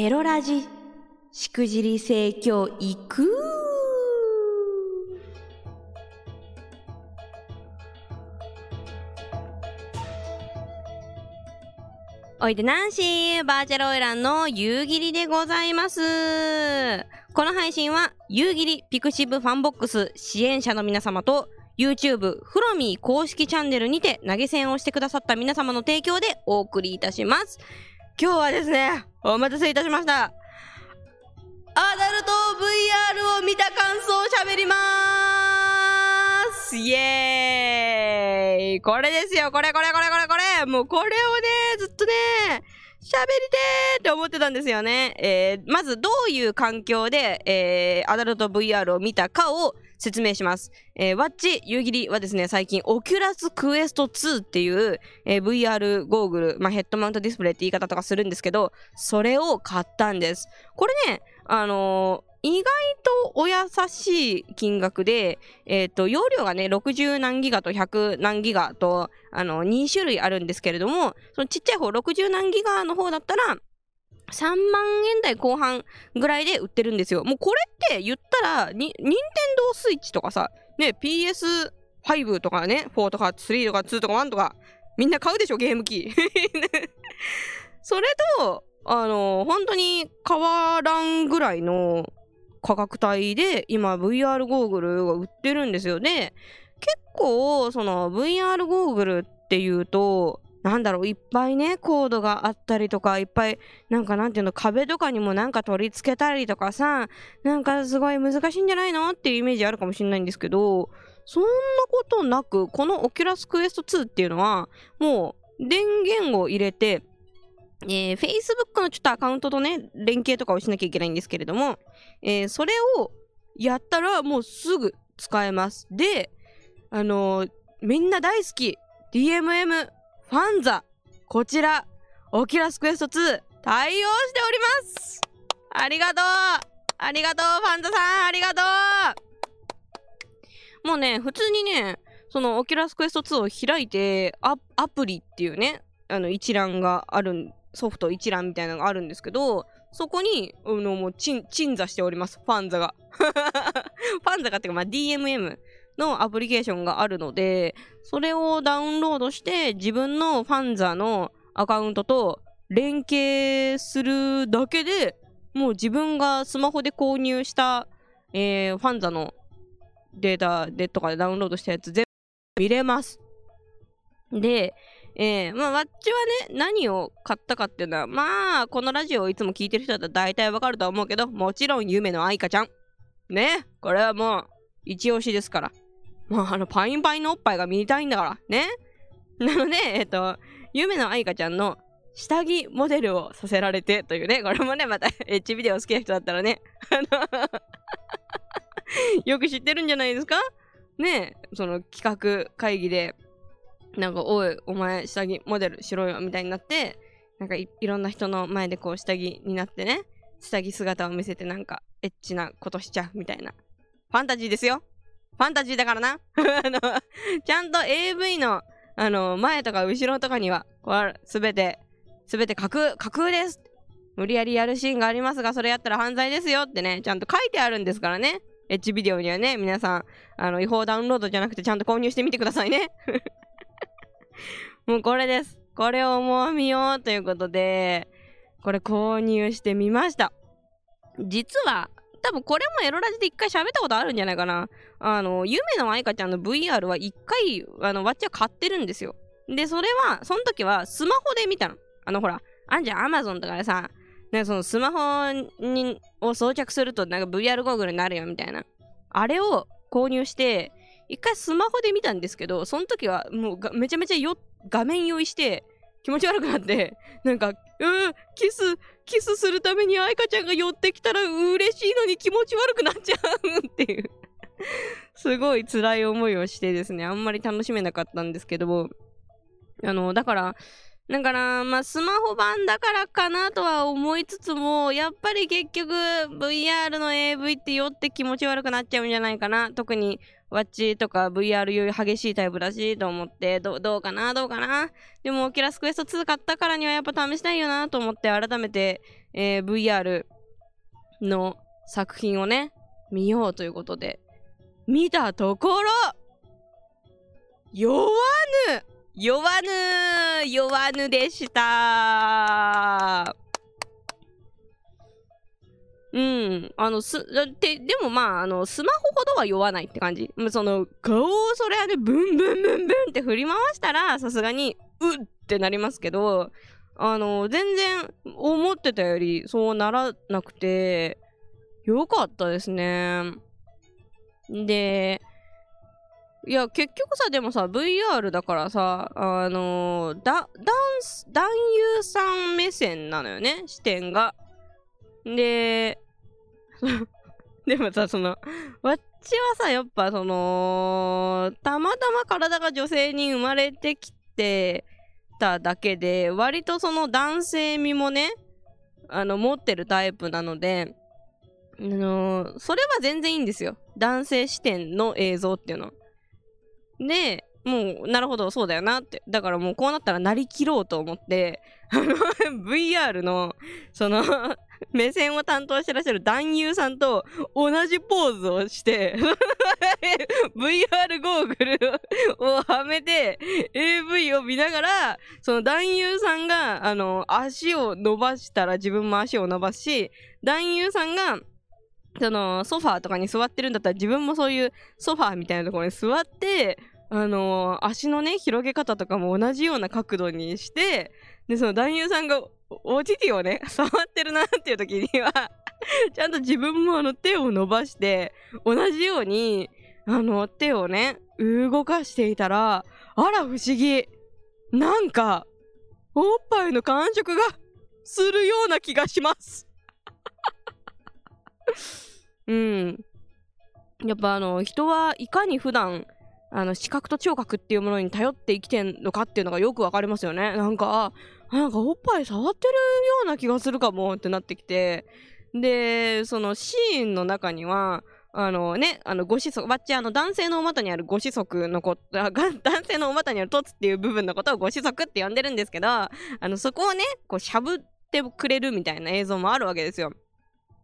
エロラジ、しくじり盛況いくおいでナンシー、バーチャルオイランの夕霧でございます。この配信は、夕霧ピクシブファンボックス支援者の皆様と、YouTube フロミー公式チャンネルにて投げ銭をしてくださった皆様の提供でお送りいたします。今日はですね、お待たせいたしました。アダルト VR を見た感想を喋りまーす。イエーイ。これですよ。これこれこれこれこれ。もうこれをね、ずっとね、喋りてーって思ってたんですよね。えー、まずどういう環境で、えー、アダルト VR を見たかを説明します。えー、わっち夕霧はですね、最近、オキュラスクエスト2っていう、えー、VR ゴーグル、まあ、ヘッドマウントディスプレイって言い方とかするんですけど、それを買ったんです。これね、あのー意外とお優しい金額で、えっ、と、容量がね、60何ギガと100何ギガと、あの、2種類あるんですけれども、そのちっちゃい方、60何ギガの方だったら、3万円台後半ぐらいで売ってるんですよ。もうこれって言ったら、に、任天堂スイッチとかさ、ね、PS5 とかね、4とか3とか2とか1とか、みんな買うでしょ、ゲーム機。それと、あの、本当に変わらんぐらいの価格帯で今 VR ゴーグルが売ってるんですよ。で、結構その VR ゴーグルっていうと、なんだろう、いっぱいね、コードがあったりとか、いっぱい、なんかなんていうの、壁とかにもなんか取り付けたりとかさ、なんかすごい難しいんじゃないのっていうイメージあるかもしれないんですけど、そんなことなく、このオキュラスクエスト2っていうのは、もう電源を入れて、えー、Facebook のちょっとアカウントとね、連携とかをしなきゃいけないんですけれども、えー、それをやったらもうすぐ使えます。で、あのー、みんな大好き。DMM ファンザこちらオキュラスクエスト2対応しております。ありがとう。ありがとう FANZA さん。ありがとう。もうね、普通にね、その Oculus Quest 2を開いてアアプリっていうね、あの一覧があるんソフト一覧みたいなのがあるんですけど、そこに、あの、もう、鎮座しております。 FANZA が。FANZA がっていうか、まあ、DMM のアプリケーションがあるので、それをダウンロードして、自分の FANZA のアカウントと連携するだけで、もう自分がスマホで購入した、えー、ファンザのデータでとかでダウンロードしたやつ全部見れます。で、えー、まあ、わっちはね、何を買ったかっていうのは、まあ、このラジオをいつも聞いてる人だったら大体わかると思うけど、もちろん夢の愛花ちゃん。ね、これはもう、一押しですから。もう、あの、パインパインのおっぱいが見たいんだから、ね。なので、えっ、と、夢の愛花ちゃんの下着モデルをさせられてというね、これもね、また、エッチビデオ好きな人だったらね、あの よく知ってるんじゃないですか？ね。その企画会議で、なんか、おい、お前、下着モデルしろよ、みたいになって、なんかい、ろんな人の前でこう、下着になってね、下着姿を見せて、なんか、エッチなことしちゃう、みたいな。ファンタジーですよファンタジーだからな あの、ちゃんと AV の、あの、前とか後ろとかには、これ、すべて、すべて架空、架空です無理やりやるシーンがありますが、それやったら犯罪ですよってね、ちゃんと書いてあるんですからね。エッチビデオにはね、皆さん、あの、違法ダウンロードじゃなくてちゃんと購入してみてくださいね。もうこれです。これをもう見ようということで、これ購入してみました。実は、多分これもエロラジで一回喋ったことあるんじゃないかな。あの、夢の愛花ちゃんの VR は一回、あの、わっちは買ってるんですよ。で、それは、その時はスマホで見たの。あの、ほら、あんじゃん、アマゾンとかでさ、ね、そのスマホにを装着するとなんか VR ゴーグルになるよみたいな。あれを購入して、一回スマホで見たんですけど、その時はもうめちゃめちゃよ画面用意して気持ち悪くなって、なんか、うー、キス、キスするために愛花ちゃんが寄ってきたら嬉しいのに気持ち悪くなっちゃうっていう。すごい辛い思いをしてですね、あんまり楽しめなかったんですけど、あの、だから、だから、まあ、スマホ版だからかなとは思いつつも、やっぱり結局、VR の AV って酔って気持ち悪くなっちゃうんじゃないかな。特に、ワッチとか VR より激しいタイプだしと思ってどどうかなどうかな。でもオキラスクエスト2買ったからにはやっぱ試したいよなと思って改めて、えー、VR の作品をね見ようということで。見たところ酔わぬ酔わぬ酔わぬでした。うん。あの、す、で、でもまあ、あの、スマホほどは酔わないって感じ。その、顔をそれはね、ブンブンブンブンって振り回したら、さすがに、うってなりますけど、あの、全然思ってたよりそうならなくて、よかったですね。で、いや、結局さ、でもさ、VR だからさ、あの、だ、ダンス、男優さん目線なのよね、視点が。で、でもさ、その、わっちはさ、やっぱその、たまたま体が女性に生まれてきてただけで、割とその男性味もね、あの、持ってるタイプなので、あのー、それは全然いいんですよ。男性視点の映像っていうの。で、もう、なるほど、そうだよなって。だからもうこうなったらなりきろうと思って、VR の、その目線を担当してらっしゃる男優さんと同じポーズをして VR ゴーグルをはめて AV を見ながらその男優さんがあの足を伸ばしたら自分も足を伸ばすし男優さんがそのソファーとかに座ってるんだったら自分もそういうソファーみたいなところに座ってあの足のね広げ方とかも同じような角度にしてでその男優さんがお乳をね、触ってるなっていう時には ちゃんと自分もあの手を伸ばして、同じように、あの手をね、動かしていたら、あら不思議。なんか、おっぱいの感触がするような気がします うん。やっぱあの、人はいかに普段、あの、視覚と聴覚っていうものに頼って生きてんのかっていうのがよくわかりますよね。なんか、なんかおっぱい触ってるような気がするかもってなってきて、で、そのシーンの中には、あのね、あの、ご子息、わっちあの、男性のお股にあるご子息のこと、男性のお股にある凸っていう部分のことをご子息って呼んでるんですけど、あの、そこをね、こう、しゃぶってくれるみたいな映像もあるわけですよ。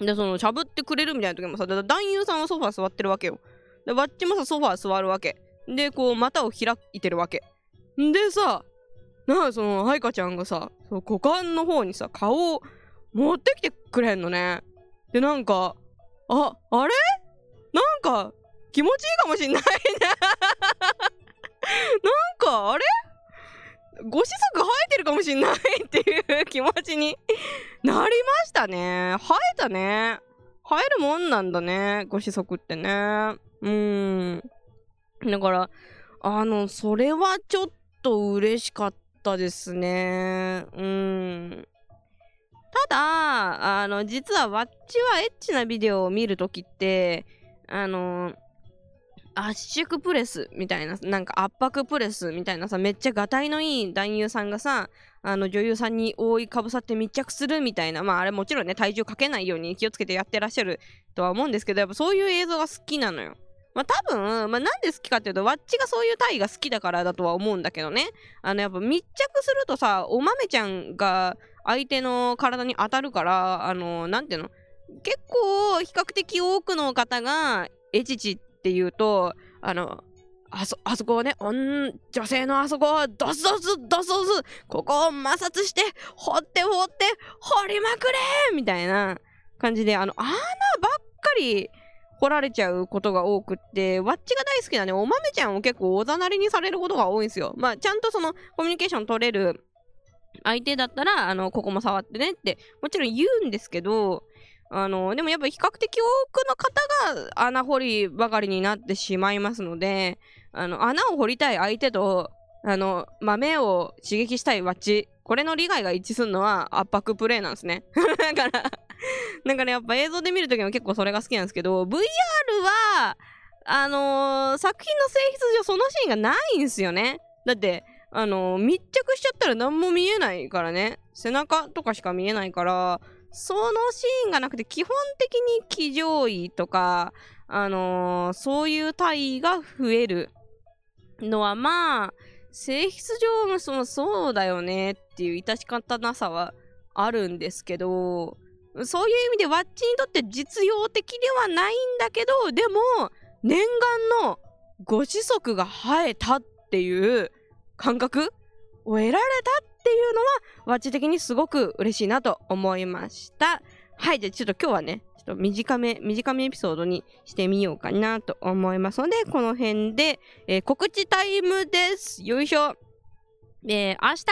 で、その、しゃぶってくれるみたいな時もさ、男優さんはソファー座ってるわけよ。で、わっちもさ、ソファー座るわけ。で、こう、股を開いてるわけ。でさ、なあ、その、愛花ちゃんがさ、その股間の方にさ、顔を持ってきてくれんのね。で、なんか、あ、あれ？なんか、気持ちいいかもしんないねなんか、あれ？ご子息生えてるかもしんないっていう気持ちになりましたね。生えたね。生えるもんなんだね。ご子息ってね。うん。だから、あの、それはちょっと嬉しかったですね。うん。ただ、あの、実はわっちはエッチなビデオを見るときって、あの、圧縮プレスみたいな、なんか圧迫プレスみたいなさ、めっちゃがたいのいい男優さんがさ、あの女優さんに覆いかぶさって密着するみたいな、まああれもちろんね、体重かけないように気をつけてやってらっしゃるとは思うんですけど、やっぱそういう映像が好きなのよ。まあ多分、まあなんで好きかっていうと、わっちがそういう体が好きだからだとは思うんだけどね。あのやっぱ密着するとさ、お豆ちゃんが相手の体に当たるから、あの、なんていうの？結構比較的多くの方がエチチっていうと、あの、あそ、あそこをね、女性のあそこをドスドスドスドス、ここを摩擦して、掘って掘って、掘りまくれみたいな感じで、あの、穴ばっかり掘られちゃうことが多くって、わっちが大好きなね、お豆ちゃんを結構おざなりにされることが多いんですよ。まあ、ちゃんとそのコミュニケーション取れる相手だったら、あの、ここも触ってねって、もちろん言うんですけど、あの、でもやっぱ比較的多くの方が穴掘りばかりになってしまいますので、あの、穴を掘りたい相手と、あの、豆を刺激したいわっち、これの利害が一致するのは圧迫プレイなんですね。だから なんかね、やっぱ映像で見るときも結構それが好きなんですけど、VR は、あのー、作品の性質上そのシーンがないんですよね。だって、あのー、密着しちゃったら何も見えないからね。背中とかしか見えないから、そのシーンがなくて、基本的に騎乗位とか、あのー、そういう体位が増えるのはまあ性質上もそのそうだよねっていう致し方なさはあるんですけどそういう意味でワッチにとって実用的ではないんだけどでも念願のご子息が生えたっていう感覚を得られたっていうのはワッチ的にすごく嬉しいなと思いました。はいじゃあちょっと今日はねちょっと短め短めエピソードにしてみようかなと思いますのでこの辺で、えー、告知タイムです。よいしょ。えー、明日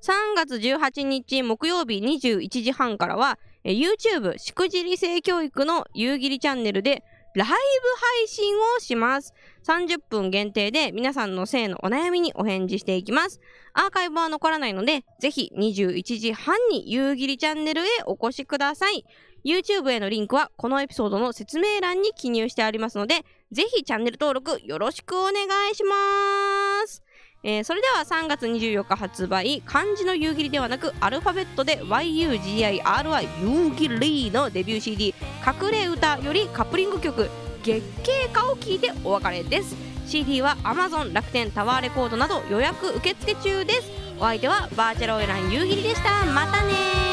3月18日木曜日21時半からは、YouTube しくじり性教育の夕霧チャンネルでライブ配信をします。30分限定で皆さんの性のお悩みにお返事していきます。アーカイブは残らないので、ぜひ21時半に夕霧チャンネルへお越しください。YouTube へのリンクはこのエピソードの説明欄に記入してありますので、ぜひチャンネル登録よろしくお願いします。えー、それでは3月24日発売漢字の夕霧ではなくアルファベットで YUGIRI 夕霧のデビュー CD「隠れ歌」よりカップリング曲「月経歌」を聴いてお別れです。CD は Amazon 楽天タワーレコードなど予約受付中です。お相手はバーチャルオイラン夕霧でした。またね